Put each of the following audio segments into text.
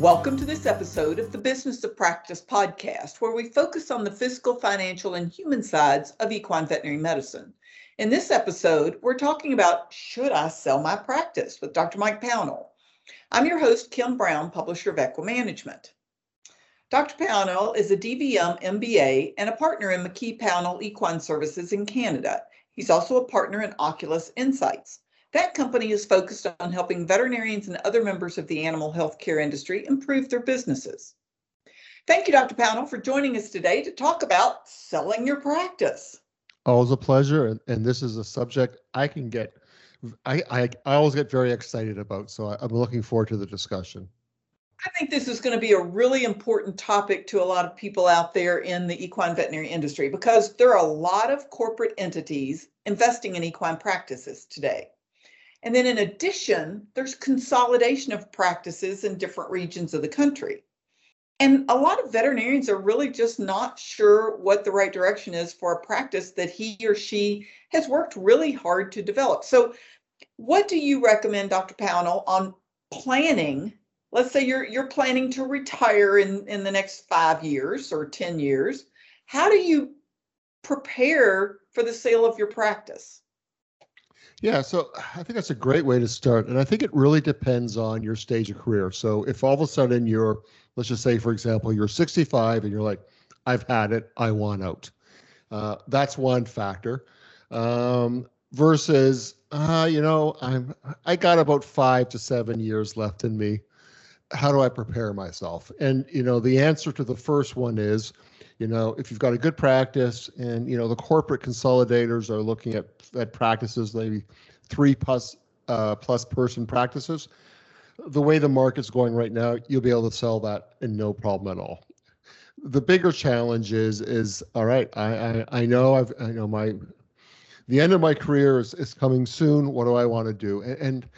Welcome to this episode of the Business of Practice podcast, where we focus on the physical, financial, and human sides of equine veterinary medicine. In this episode, we're talking about Should I Sell My Practice with Dr. Mike Pownall. I'm your host, Kim Brown, publisher of Equimanagement. Dr. Pownall is a DVM MBA and a partner in McKee Pownall Equine Services in Canada. He's also a partner in Oculus Insights. That company is focused on helping veterinarians and other members of the animal healthcare industry improve their businesses. Thank you, Dr. Pownall, for joining us today to talk about selling your practice. Always a pleasure, and, and this is a subject I can get. I, I, I always get very excited about, so I, I'm looking forward to the discussion. I think this is going to be a really important topic to a lot of people out there in the equine veterinary industry because there are a lot of corporate entities investing in equine practices today. And then in addition, there's consolidation of practices in different regions of the country. And a lot of veterinarians are really just not sure what the right direction is for a practice that he or she has worked really hard to develop. So, what do you recommend, Dr. Pownall, on planning? Let's say you're you're planning to retire in, in the next five years or 10 years. How do you prepare for the sale of your practice? Yeah, so I think that's a great way to start. And I think it really depends on your stage of career. So if all of a sudden you're, let's just say, for example, you're 65 and you're like, I've had it, I want out. Uh, that's one factor. Um, versus, uh, you know, I'm I got about five to seven years left in me. How do I prepare myself? And you know, the answer to the first one is you know, if you've got a good practice and, you know, the corporate consolidators are looking at, at practices, maybe three plus, uh, plus person practices, the way the market's going right now, you'll be able to sell that in no problem at all. The bigger challenge is, is all right, I, I, I know I've, I know my, the end of my career is, is coming soon. What do I want to do? and, and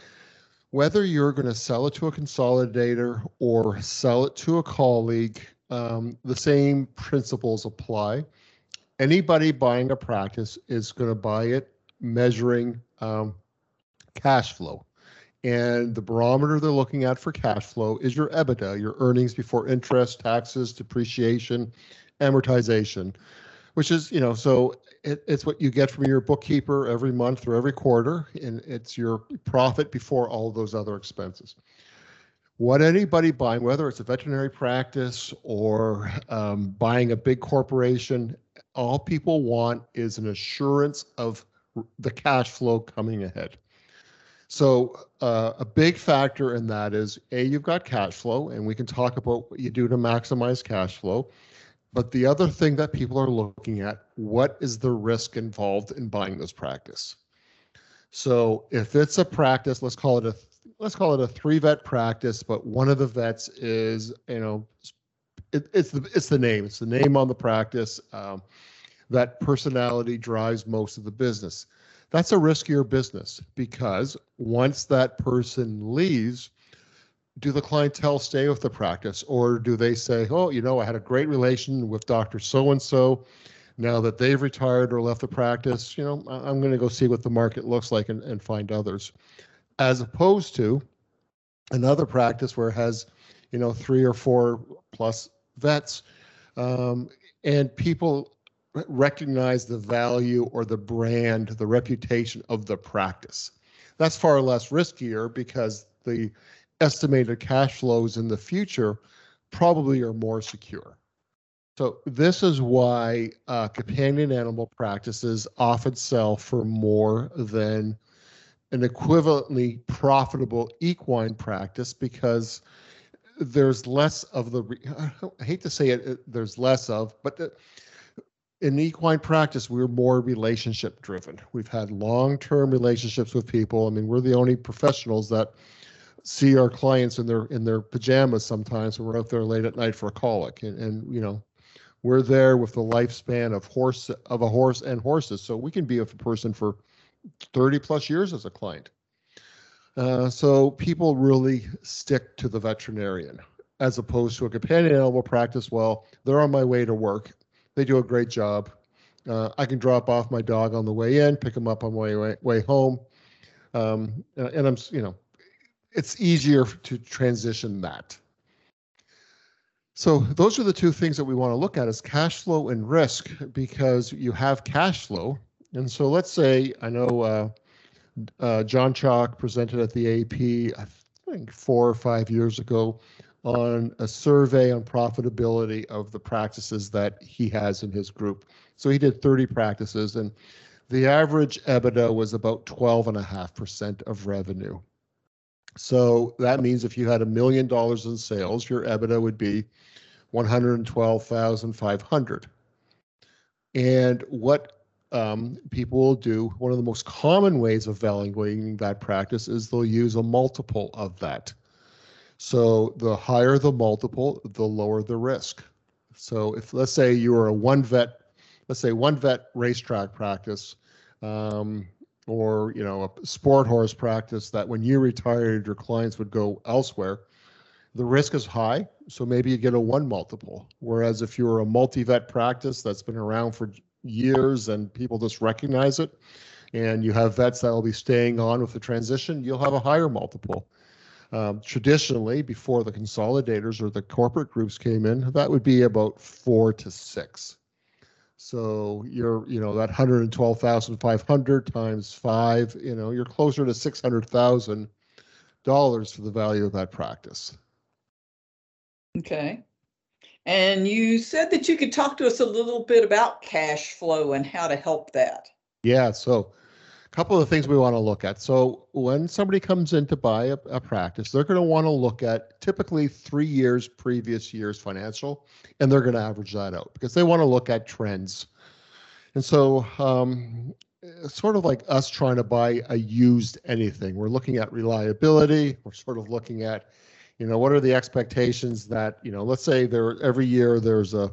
whether you're going to sell it to a consolidator or sell it to a colleague um, the same principles apply. Anybody buying a practice is going to buy it measuring um, cash flow. And the barometer they're looking at for cash flow is your EBITDA, your earnings before interest, taxes, depreciation, amortization, which is, you know, so it, it's what you get from your bookkeeper every month or every quarter, and it's your profit before all those other expenses what anybody buying, whether it's a veterinary practice or um, buying a big corporation, all people want is an assurance of the cash flow coming ahead. So uh, a big factor in that is a you've got cash flow, and we can talk about what you do to maximize cash flow. But the other thing that people are looking at, what is the risk involved in buying this practice? So if it's a practice, let's call it a let's call it a three vet practice, but one of the vets is, you know, it, it's the it's the name. It's the name on the practice. Um, that personality drives most of the business. That's a riskier business because once that person leaves, do the clientele stay with the practice or do they say, oh, you know, I had a great relation with Dr. So and so. Now that they've retired or left the practice, you know, I'm going to go see what the market looks like and, and find others as opposed to another practice where it has, you know, three or four plus vets, um, and people recognize the value or the brand, the reputation of the practice. That's far less riskier because the estimated cash flows in the future probably are more secure. So this is why uh, companion animal practices often sell for more than an equivalently profitable equine practice because there's less of the I hate to say it there's less of but in equine practice we're more relationship driven we've had long-term relationships with people i mean we're the only professionals that see our clients in their in their pajamas sometimes when we're out there late at night for a colic and, and you know we're there with the lifespan of horse of a horse and horses so we can be with a person for 30 plus years as a client. Uh, so people really stick to the veterinarian as opposed to a companion animal practice. Well, they're on my way to work. They do a great job. Uh, I can drop off my dog on the way in, pick him up on my way, way home. Um, and I'm, you know, it's easier to transition that. So those are the two things that we want to look at is cash flow and risk because you have cash flow. And so let's say I know uh, uh, John Chalk presented at the AAEP, I think four or five years ago, on a survey on profitability of the practices that he has in his group. So he did 30 practices, and the average EBITDA was about 12.5% of revenue. So that means if you had a million dollars in sales, your EBITDA would be 112,500. And what um, people will do, one of the most common ways of valuing that practice is they'll use a multiple of that. So the higher the multiple, the lower the risk. So if let's say you are a one vet, let's say one vet racetrack practice, um, or you know a sport horse practice that when you retired your clients would go elsewhere the risk is high. So maybe you get a one multiple. Whereas if you're a multi-vet practice that's been around for years and people just recognize it and you have vets that will be staying on with the transition you'll have a higher multiple. Um, traditionally before the consolidators or the corporate groups came in that would be about four to six so you're you know that 112500 times five you know you're closer to $600000 for the value of that practice Okay. And you said that you could talk to us a little bit about cash flow and how to help that. Yeah. So, couple of things we want to look at. So, when somebody comes in to buy a, a practice, they're going to want to look at typically three years previous year's financial, and they're going to average that out because they want to look at trends. And so, um, sort of like us trying to buy a used anything. We're looking at reliability. We're sort of looking at you know what are the expectations that you know let's say there every year there's a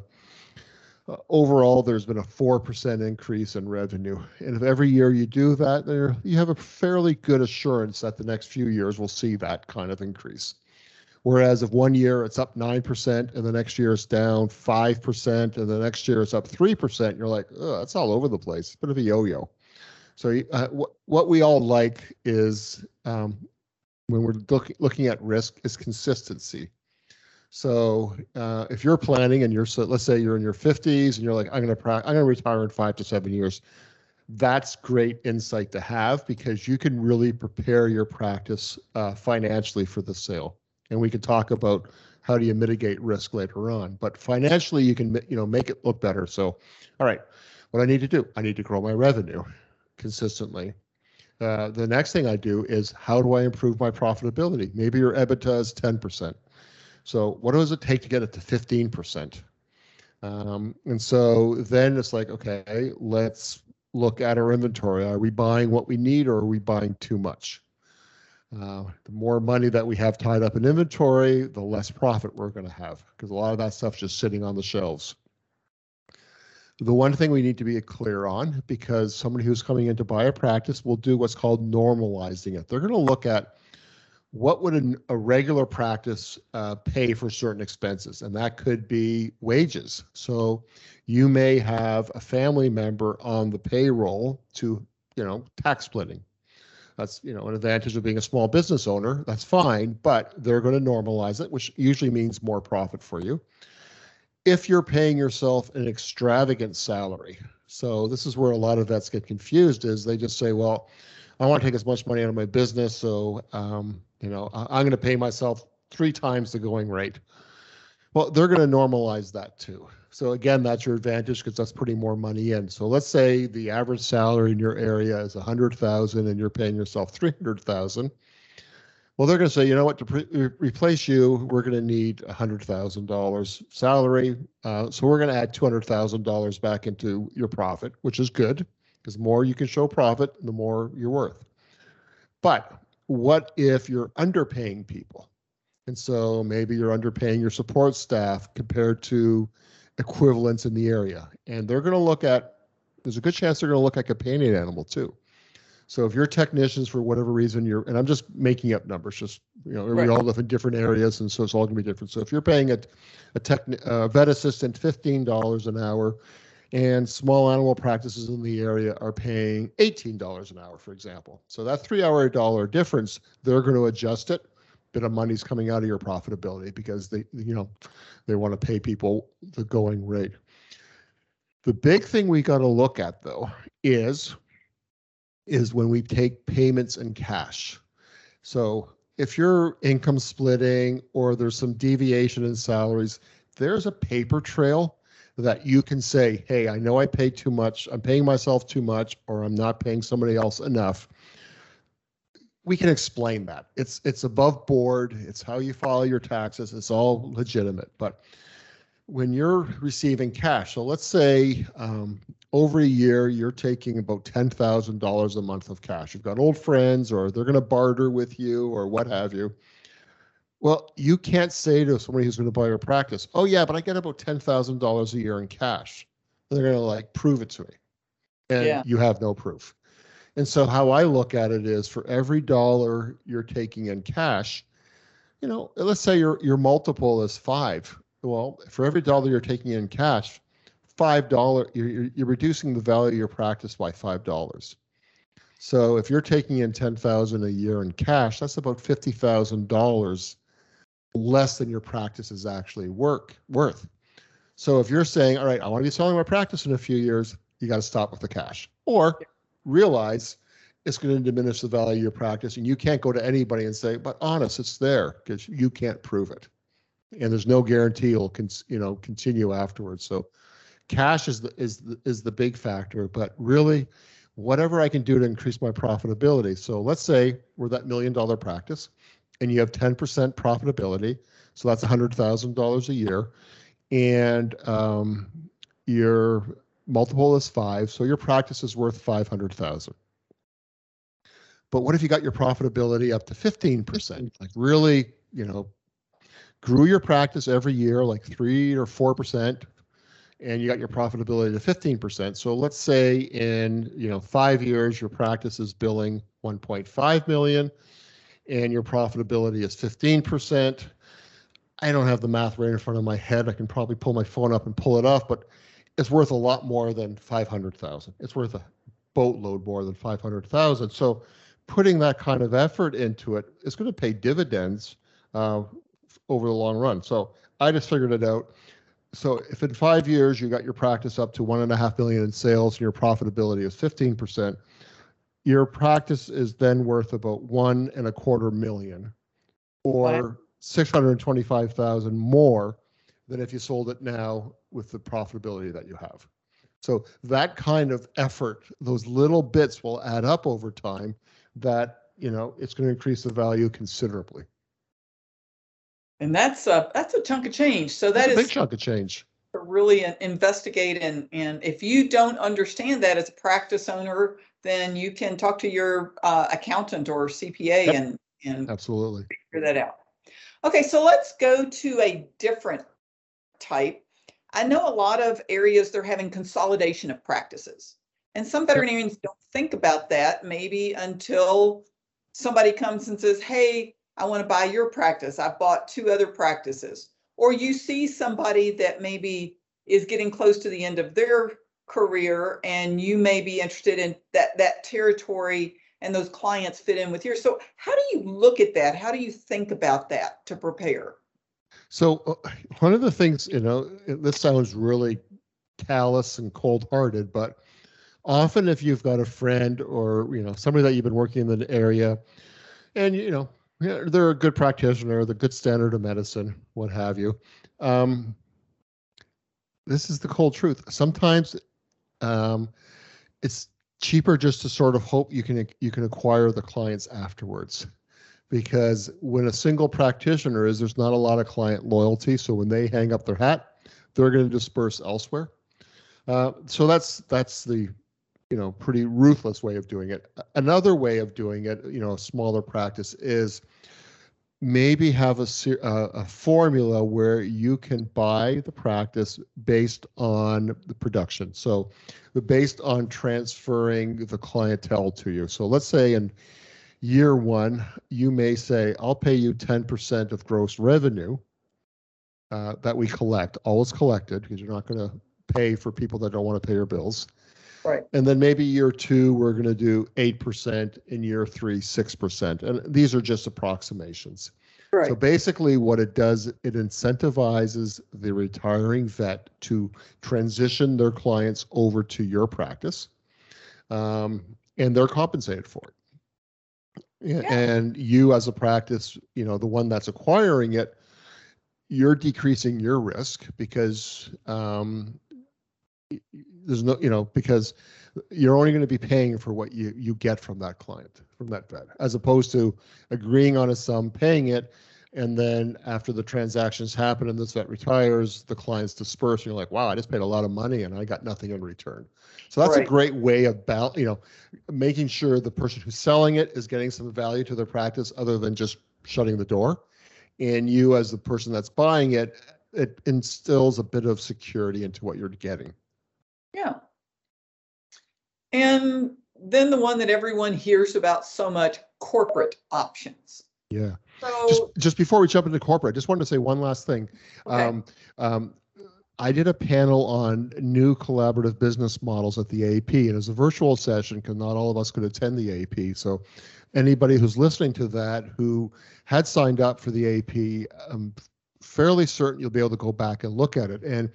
uh, overall there's been a 4% increase in revenue. And if every year you do that you have a fairly good assurance that the next few years will see that kind of increase. Whereas if one year it's up 9% and the next year it's down 5% and the next year it's up 3% you're like oh, that's all over the place. A bit of a yo-yo. So uh, what, what we all like is um, when we're look, looking at risk is consistency. So uh, if you're planning and you're so let's say you're in your 50s and you're like I'm going to I'm to retire in five to seven years, that's great insight to have because you can really prepare your practice uh, financially for the sale. And we can talk about how do you mitigate risk later on. But financially, you can you know make it look better. So, all right, what I need to do, I need to grow my revenue consistently. Uh, the next thing I do is how do I improve my profitability? Maybe your EBITDA is 10%. So what does it take to get it to 15%? Um, and so then it's like, okay, let's look at our inventory. Are we buying what we need or are we buying too much? Uh, the more money that we have tied up in inventory, the less profit we're going to have because a lot of that stuff's just sitting on the shelves. The one thing we need to be clear on, because somebody who's coming in to buy a practice will do what's called normalizing it. They're going to look at what would a, a regular practice uh, pay for certain expenses, and that could be wages. So you may have a family member on the payroll to, you know, tax splitting. That's you know an advantage of being a small business owner. That's fine, but they're going to normalize it, which usually means more profit for you if you're paying yourself an extravagant salary. So this is where a lot of vets get confused is they just say, well, I want to take as much money out of my business. So, um, you know, I'm going to pay myself three times the going rate. Well, they're going to normalize that too. So again, that's your advantage because that's putting more money in. So let's say the average salary in your area is 100,000 and you're paying yourself 300,000. Well, they're going to say, you know what, to pre- replace you, we're going to need $100,000 salary. Uh, so we're going to add $200,000 back into your profit, which is good because the more you can show profit, the more you're worth. But what if you're underpaying people? And so maybe you're underpaying your support staff compared to equivalents in the area. And they're going to look at, there's a good chance they're going to look at companion animal too. So if your technicians, for whatever reason, you're, and I'm just making up numbers, just, you know, right. we all live in different areas, and so it's all gonna be different. So if you're paying a, a tech, a vet assistant $15 an hour, and small animal practices in the area are paying $18 an hour, for example. So that three hour dollar difference, they're going to adjust it bit of money's coming out of your profitability because they, you know, they want to pay people the going rate. The big thing we got to look at though is is when we take payments in cash. So if you're income splitting or there's some deviation in salaries, there's a paper trail that you can say, hey, I know I paid too much, I'm paying myself too much, or I'm not paying somebody else enough. We can explain that. It's it's above board. It's how you file your taxes. It's all legitimate. But when you're receiving cash, so let's say um, over a year you're taking about ten thousand dollars a month of cash. You've got old friends, or they're going to barter with you, or what have you well, you can't say to somebody who's going to buy your practice, "Oh yeah, but I get about ten thousand dollars a year in cash." they're going to like prove it to me, and Yeah. you have no proof. And so, how I look at it is, for every dollar you're taking in cash, you know, let's say your your multiple is five. Well, for every dollar you're taking in cash, five dollar you're, you're you're reducing the value of your practice by five dollars. So if you're taking in ten thousand a year in cash, that's about fifty thousand dollars less than your practice is actually work worth. So if you're saying, all right, I want to be selling my practice in a few years, you got to stop with the cash. Or realize it's going to diminish the value of your practice and you can't go to anybody and say, but honest, it's there because you can't prove it. And there's no guarantee it'll con- you know continue afterwards. So cash is the is the, is the big factor, but really whatever I can do to increase my profitability. So let's say we're that million dollar practice and you have 10% profitability. So that's $100,000 a year. And um, your multiple is five. So your practice is worth 500,000. But what if you got your profitability up to 15%? Like really, you know, grew your practice every year, like three or 4%, and you got your profitability to 15%. So let's say in, you know, five years, your practice is billing 1.5 million and your profitability is 15%. I don't have the math right in front of my head. I can probably pull my phone up and pull it off, but it's worth a lot more than 500,000. It's worth a boatload more than 500,000. So putting that kind of effort into it is going to pay dividends uh, over the long run. So I just figured it out. So if in five years you got your practice up to one and a half million in sales and your profitability is 15%, your practice is then worth about one and a quarter million or Wow. 625,000 more than if you sold it now with the profitability that you have. So that kind of effort, those little bits will add up over time that, you know, it's going to increase the value considerably. And that's a, that's a chunk of change. So that That's a big chunk of change. to really investigate and, and if you don't understand that as a practice owner, then you can talk to your uh, accountant or CPA Yep. and, and Absolutely. figure that out. Okay, so let's go to a different type. I know a lot of areas they're having consolidation of practices. And some veterinarians don't think about that maybe until somebody comes and says, hey, I want to buy your practice. I've bought two other practices. Or you see somebody that maybe is getting close to the end of their career and you may be interested in that that territory and those clients fit in with yours. So how do you look at that? How do you think about that to prepare? So uh, one of the things, you know, this sounds really callous and cold-hearted, but often if you've got a friend or you know somebody that you've been working in the area, and you know they're a good practitioner, the good standard of medicine, what have you. Um, this is the cold truth. Sometimes um, it's cheaper just to sort of hope you can you can acquire the clients afterwards. Because when a single practitioner is there's not a lot of client loyalty. So when they hang up their hat they're going to disperse elsewhere. Uh, so that's that's the you know pretty ruthless way of doing it. Another way of doing it you know a smaller practice is maybe have a a formula where you can buy the practice based on the production. So based on transferring the clientele to you. So let's say in year one, you may say, I'll pay you 10% of gross revenue uh, that we collect, all is collected, because you're not going to pay for people that don't want to pay your bills. Right. And then maybe year two, we're going to do 8%, in year three, 6%. And these are just approximations. So basically, what it does, it incentivizes the retiring vet to transition their clients over to your practice, um, and they're compensated for it. Yeah. And you, as a practice, you know, the one that's acquiring it, you're decreasing your risk because um, there's no, you know, because you're only going to be paying for what you you get from that client, from that vet, as opposed to agreeing on a sum, paying it, and then after the transactions happen and this vet retires, the clients disperse. And you're like, wow, I just paid a lot of money and I got nothing in return. So that's a great way of bal- you know, making sure the person who's selling it is getting some value to their practice other than just shutting the door. And you, as the person that's buying it, it instills a bit of security into what you're getting. Yeah. And then the one that everyone hears about so much, corporate options. Yeah. Just, So, just before we jump into corporate, I just wanted to say one last thing. okay, Um, um, I did a panel on new collaborative business models at the AAEP, and it was a virtual session because not all of us could attend the AAEP. So, anybody who's listening to that who had signed up for the AAEP, I'm fairly certain you'll be able to go back and look at it. And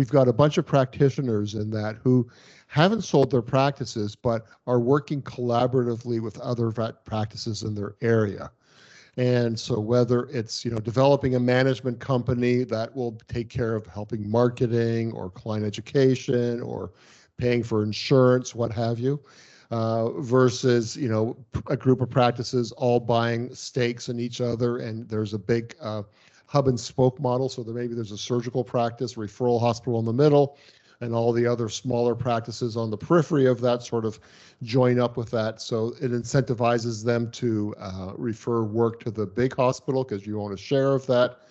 we've got a bunch of practitioners in that who haven't sold their practices, but are working collaboratively with other practices in their area. And so whether it's, you know, developing a management company that will take care of helping marketing or client education or paying for insurance, what have you, uh, versus, you know, a group of practices all buying stakes in each other and there's a big uh, hub and spoke model. So there maybe there's a surgical practice, referral hospital in the middle, and all the other smaller practices on the periphery of that sort of join up with that. So it incentivizes them to uh, refer work to the big hospital because you own a share of that.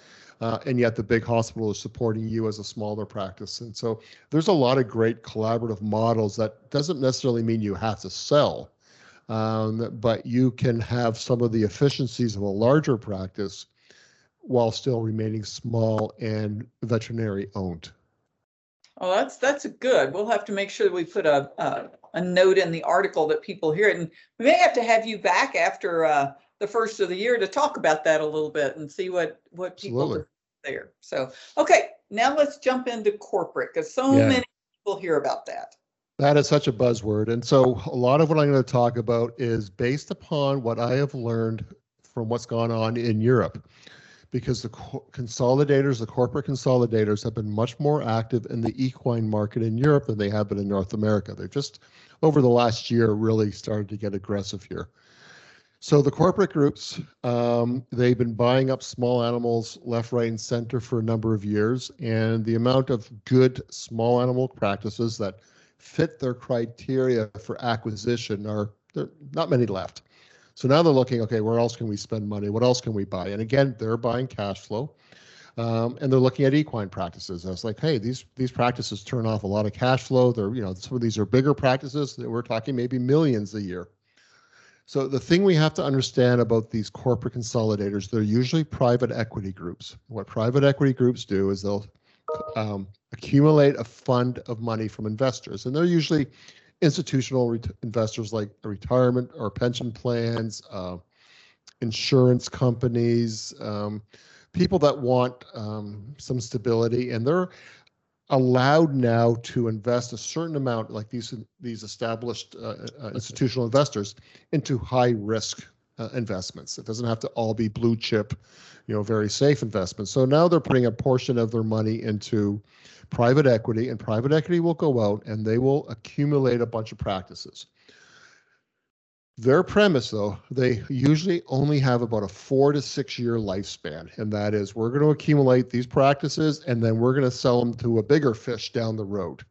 Uh, and yet the big hospital is supporting you as a smaller practice. And so there's a lot of great collaborative models that doesn't necessarily mean you have to sell, um, but you can have some of the efficiencies of a larger practice while still remaining small and veterinary owned. oh, that's, that's good. We'll have to make sure that we put a, a, a note in the article that people hear it. And we may have to have you back after, uh, the first of the year to talk about that a little bit and see what, what people Absolutely. there. So, okay, now let's jump into corporate because so Yeah. many people hear about that. That is such a buzzword. And so a lot of what I'm going to talk about is based upon what I have learned from what's gone on in Europe. Because the co- consolidators, the corporate consolidators, have been much more active in the equine market in Europe than they have been in North America. They've just, over the last year, really started to get aggressive here. So the corporate groups, um, they've been buying up small animals left, right, and center for a number of years. And the amount of good small animal practices that fit their criteria for acquisition are there not many left. So now they're looking, okay, where else can we spend money? What else can we buy? And again, they're buying cash flow. Um, and they're looking at equine practices. I was like, hey, these these practices turn off a lot of cash flow. They're, you know, some of these are bigger practices that we're talking maybe millions a year. So the thing we have to understand about these corporate consolidators, they're usually private equity groups. What private equity groups do is they'll um, accumulate a fund of money from investors, and they're usually institutional ret- investors like retirement or pension plans, uh, insurance companies, um, people that want um, some stability, and they're allowed now to invest a certain amount, like these these established uh, uh, institutional investors, into high risk uh, investments. It doesn't have to all be blue chip, you know, very safe investments. So now they're putting a portion of their money into private equity, and private equity will go out and they will accumulate a bunch of practices. Their premise, though, they usually only have about a four to six year lifespan. And that is, we're going to accumulate these practices and then we're going to sell them to a bigger fish down the road.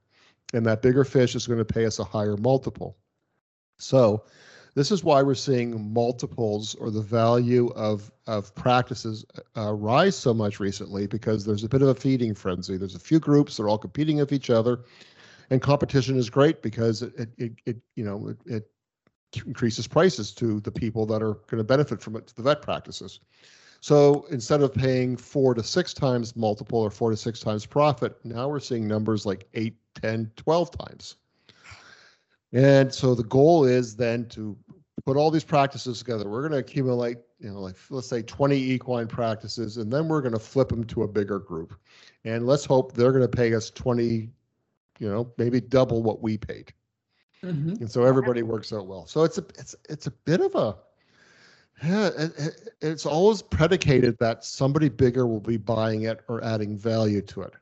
And that bigger fish is going to pay us a higher multiple. So, this is why we're seeing multiples or the value of, of practices uh, rise so much recently because there's a bit of a feeding frenzy. There's a few groups, they're all competing with each other. And competition is great because it, it, it, you know, it, it increases prices to the people that are going to benefit from it to the vet practices. So instead of paying four to six times multiple or four to six times profit, now we're seeing numbers like eight, 10, 12 times. And so the goal is then to put all these practices together. We're going to accumulate you know, like let's say 20 equine practices, and then we're going to flip them to a bigger group. And let's hope they're going to pay us 20, you know, maybe double what we paid. Mm-hmm. And so everybody works out well. So it's a it's it's a bit of a yeah, it, it's always predicated that somebody bigger will be buying it or adding value to it.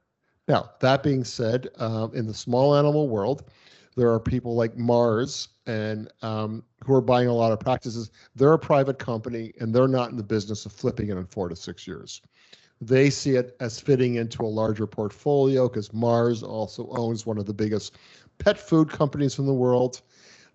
Now, that being said, um, in the small animal world, there are people like Mars and um, who are buying a lot of practices. They're a private company and they're not in the business of flipping it in four to six years. They see it as fitting into a larger portfolio because Mars also owns one of the biggest pet food companies in the world.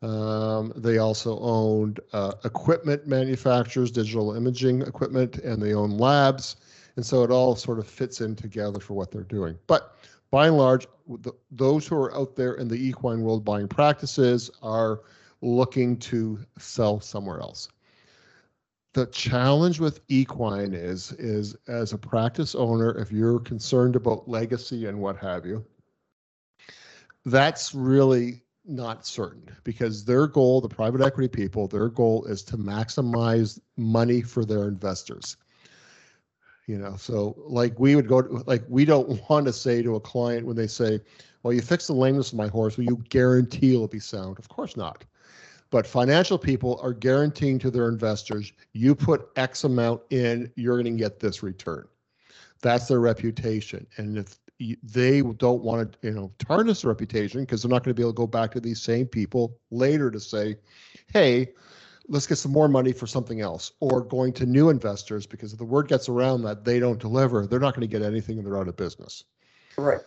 Um, they also owned uh, equipment manufacturers, digital imaging equipment, and they own labs. And so it all sort of fits in together for what they're doing. But by and large, the, those who are out there in the equine world buying practices are looking to sell somewhere else. The challenge with equine is, is as a practice owner, if you're concerned about legacy and what have you, that's really not certain because their goal, the private equity people, their goal is to maximize money for their investors. You know, so like we would go to, like we don't want to say to a client when they say, "Well, you fix the lameness of my horse, will you guarantee it'll be sound?" Of course not. But financial people are guaranteeing to their investors, you put X amount in, you're going to get this return. That's their reputation. And if they don't want to, you know, tarnish their reputation because they're not going to be able to go back to these same people later to say, hey, let's get some more money for something else, or going to new investors because if the word gets around that they don't deliver, they're not going to get anything and they're out of business. Right.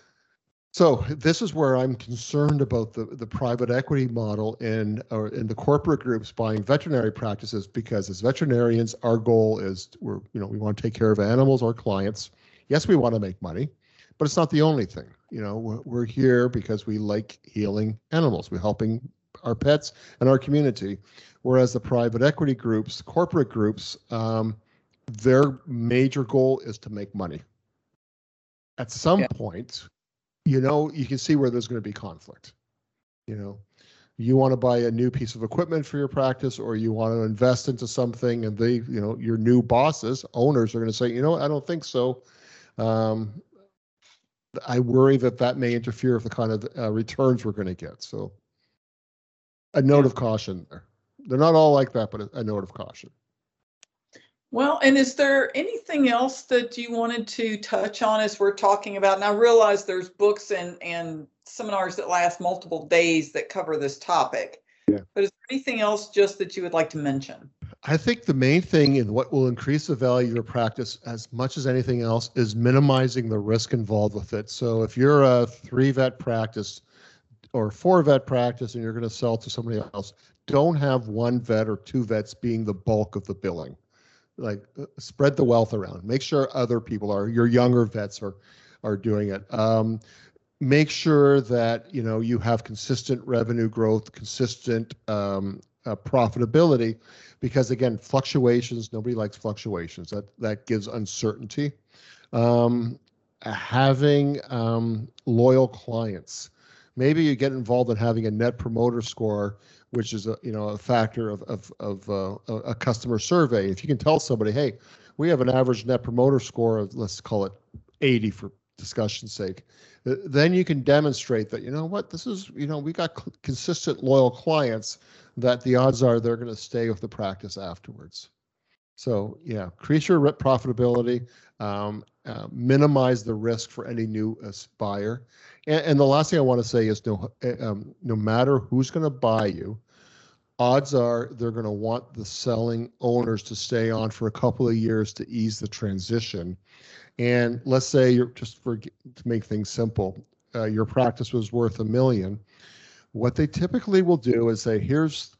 So this is where I'm concerned about the, the private equity model in or in the corporate groups buying veterinary practices because as veterinarians, our goal is we're you know we want to take care of animals, our clients. Yes, we want to make money, but it's not the only thing. You know, we're, we're here because we like healing animals. We're helping our pets and our community. Whereas the private equity groups, corporate groups, um, their major goal is to make money. At some yeah. point, you know, you can see where there's going to be conflict. You know, you want to buy a new piece of equipment for your practice or you want to invest into something and they, you know, your new bosses, owners are going to say, you know, I don't think so. Um, I worry that that may interfere with the kind of uh, returns we're going to get. So a note of caution there. They're not all like that, but a, note of caution. Well, and is there anything else that you wanted to touch on as we're talking about? And I realize there's books and, and seminars that last multiple days that cover this topic. Yeah. But is there anything else just that you would like to mention? I think the main thing and what will increase the value of your practice as much as anything else is minimizing the risk involved with it. So if you're a three vet practice or four vet practice and you're going to sell to somebody else, don't have one vet or two vets being the bulk of the billing. Like uh, spread the wealth around. Make sure other people are your younger vets are are doing it. Um, make sure that you know you have consistent revenue growth, consistent um, uh, profitability, because again, fluctuations. Nobody likes fluctuations. That that gives uncertainty. Um, having um, loyal clients. Maybe you get involved in having a net promoter score, which is a you know a factor of of, of uh, a customer survey. If you can tell somebody, hey, we have an average net promoter score of let's call it 80 for discussion's sake then you can demonstrate that you know what this is you know we got consistent loyal clients that the odds are they're going to stay with the practice afterwards so yeah increase your profitability um, uh, minimize the risk for any new buyer and, and, the last thing i want to say is no eh, um, no matter who's going to buy you odds are they're going to want the selling owners to stay on for a couple of years to ease the transition and let's say you're just for to make things simple, uh, your practice was worth a million. What they typically will do is say, here's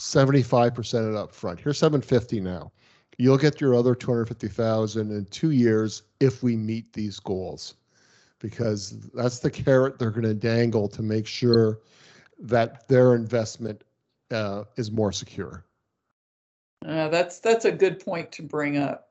75% of it up front. Here's 750 now. You'll get your other 250,000 in two years if we meet these goals, because that's the carrot they're going to dangle to make sure that their investment uh, is more secure. Uh, that's that's a good point to bring up.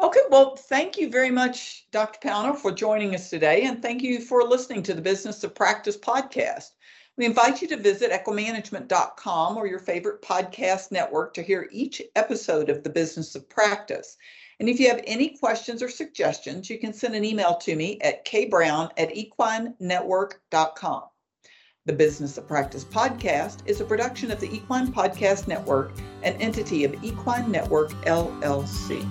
Okay, well, thank you very much, Dr. Pownall, for joining us today, and thank you for listening to the Business of Practice podcast. We invite you to visit equimanagement.com or your favorite podcast network to hear each episode of The Business of Practice. And if you have any questions or suggestions, you can send an email to me at kbrown at equinenetwork.com. The Business of Practice podcast is a production of the Equine Podcast Network, an entity of Equine Network LLC.